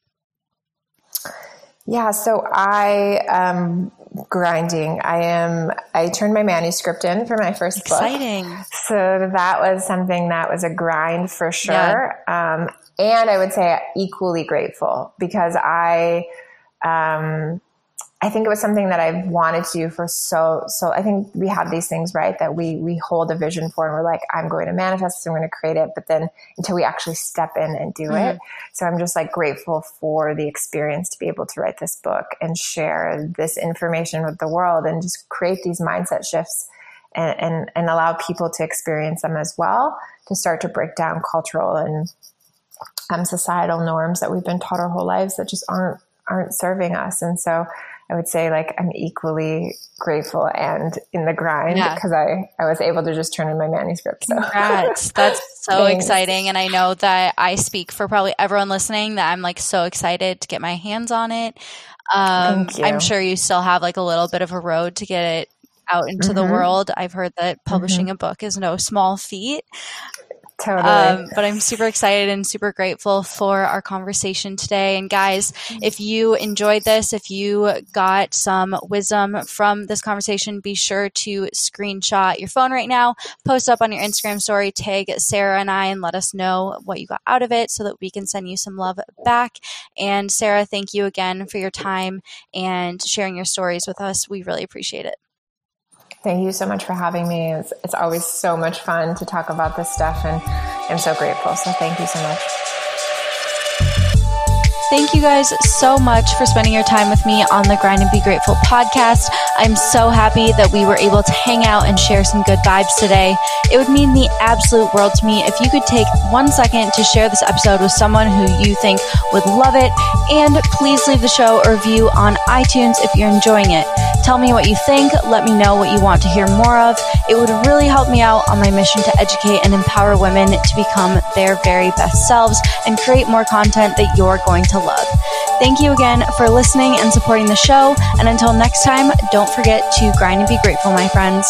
Yeah, so I am grinding. I am. I turned my manuscript in for my first Exciting. book. So that was something that was a grind for sure. Yeah. Um, and I would say equally grateful because I um, I think it was something that I've wanted to do for so, so I think we have these things, right? That we, we hold a vision for and we're like, I'm going to manifest this, I'm going to create it. But then until we actually step in and do mm-hmm. it. So I'm just like grateful for the experience to be able to write this book and share this information with the world and just create these mindset shifts and, and, and allow people to experience them as well to start to break down cultural and um, societal norms that we've been taught our whole lives that just aren't, aren't serving us. And so I would say like I'm equally grateful and in the grind because yeah. I, I was able to just turn in my manuscript. So. Congrats. *laughs* That's so exciting. And I know that I speak for probably everyone listening that I'm like so excited to get my hands on it. Um, I'm sure you still have like a little bit of a road to get it out into mm-hmm. the world. I've heard that publishing mm-hmm. a book is no small feat. Totally. Um, but I'm super excited and super grateful for our conversation today. And guys, if you enjoyed this, if you got some wisdom from this conversation, be sure to screenshot your phone right now, post up on your Instagram story, tag Sarah and I, and let us know what you got out of it so that we can send you some love back. And Sarah, thank you again for your time and sharing your stories with us. We really appreciate it. Thank you so much for having me. It's, it's always so much fun to talk about this stuff, and I'm so grateful. So, thank you so much. Thank you guys so much for spending your time with me on the Grind and Be Grateful podcast. I'm so happy that we were able to hang out and share some good vibes today. It would mean the absolute world to me if you could take one second to share this episode with someone who you think would love it. And please leave the show a review on iTunes if you're enjoying it. Tell me what you think. Let me know what you want to hear more of. It would really help me out on my mission to educate and empower women to become their very best selves and create more content that you're going to love. Thank you again for listening and supporting the show. And until next time, don't forget to grind and be grateful, my friends.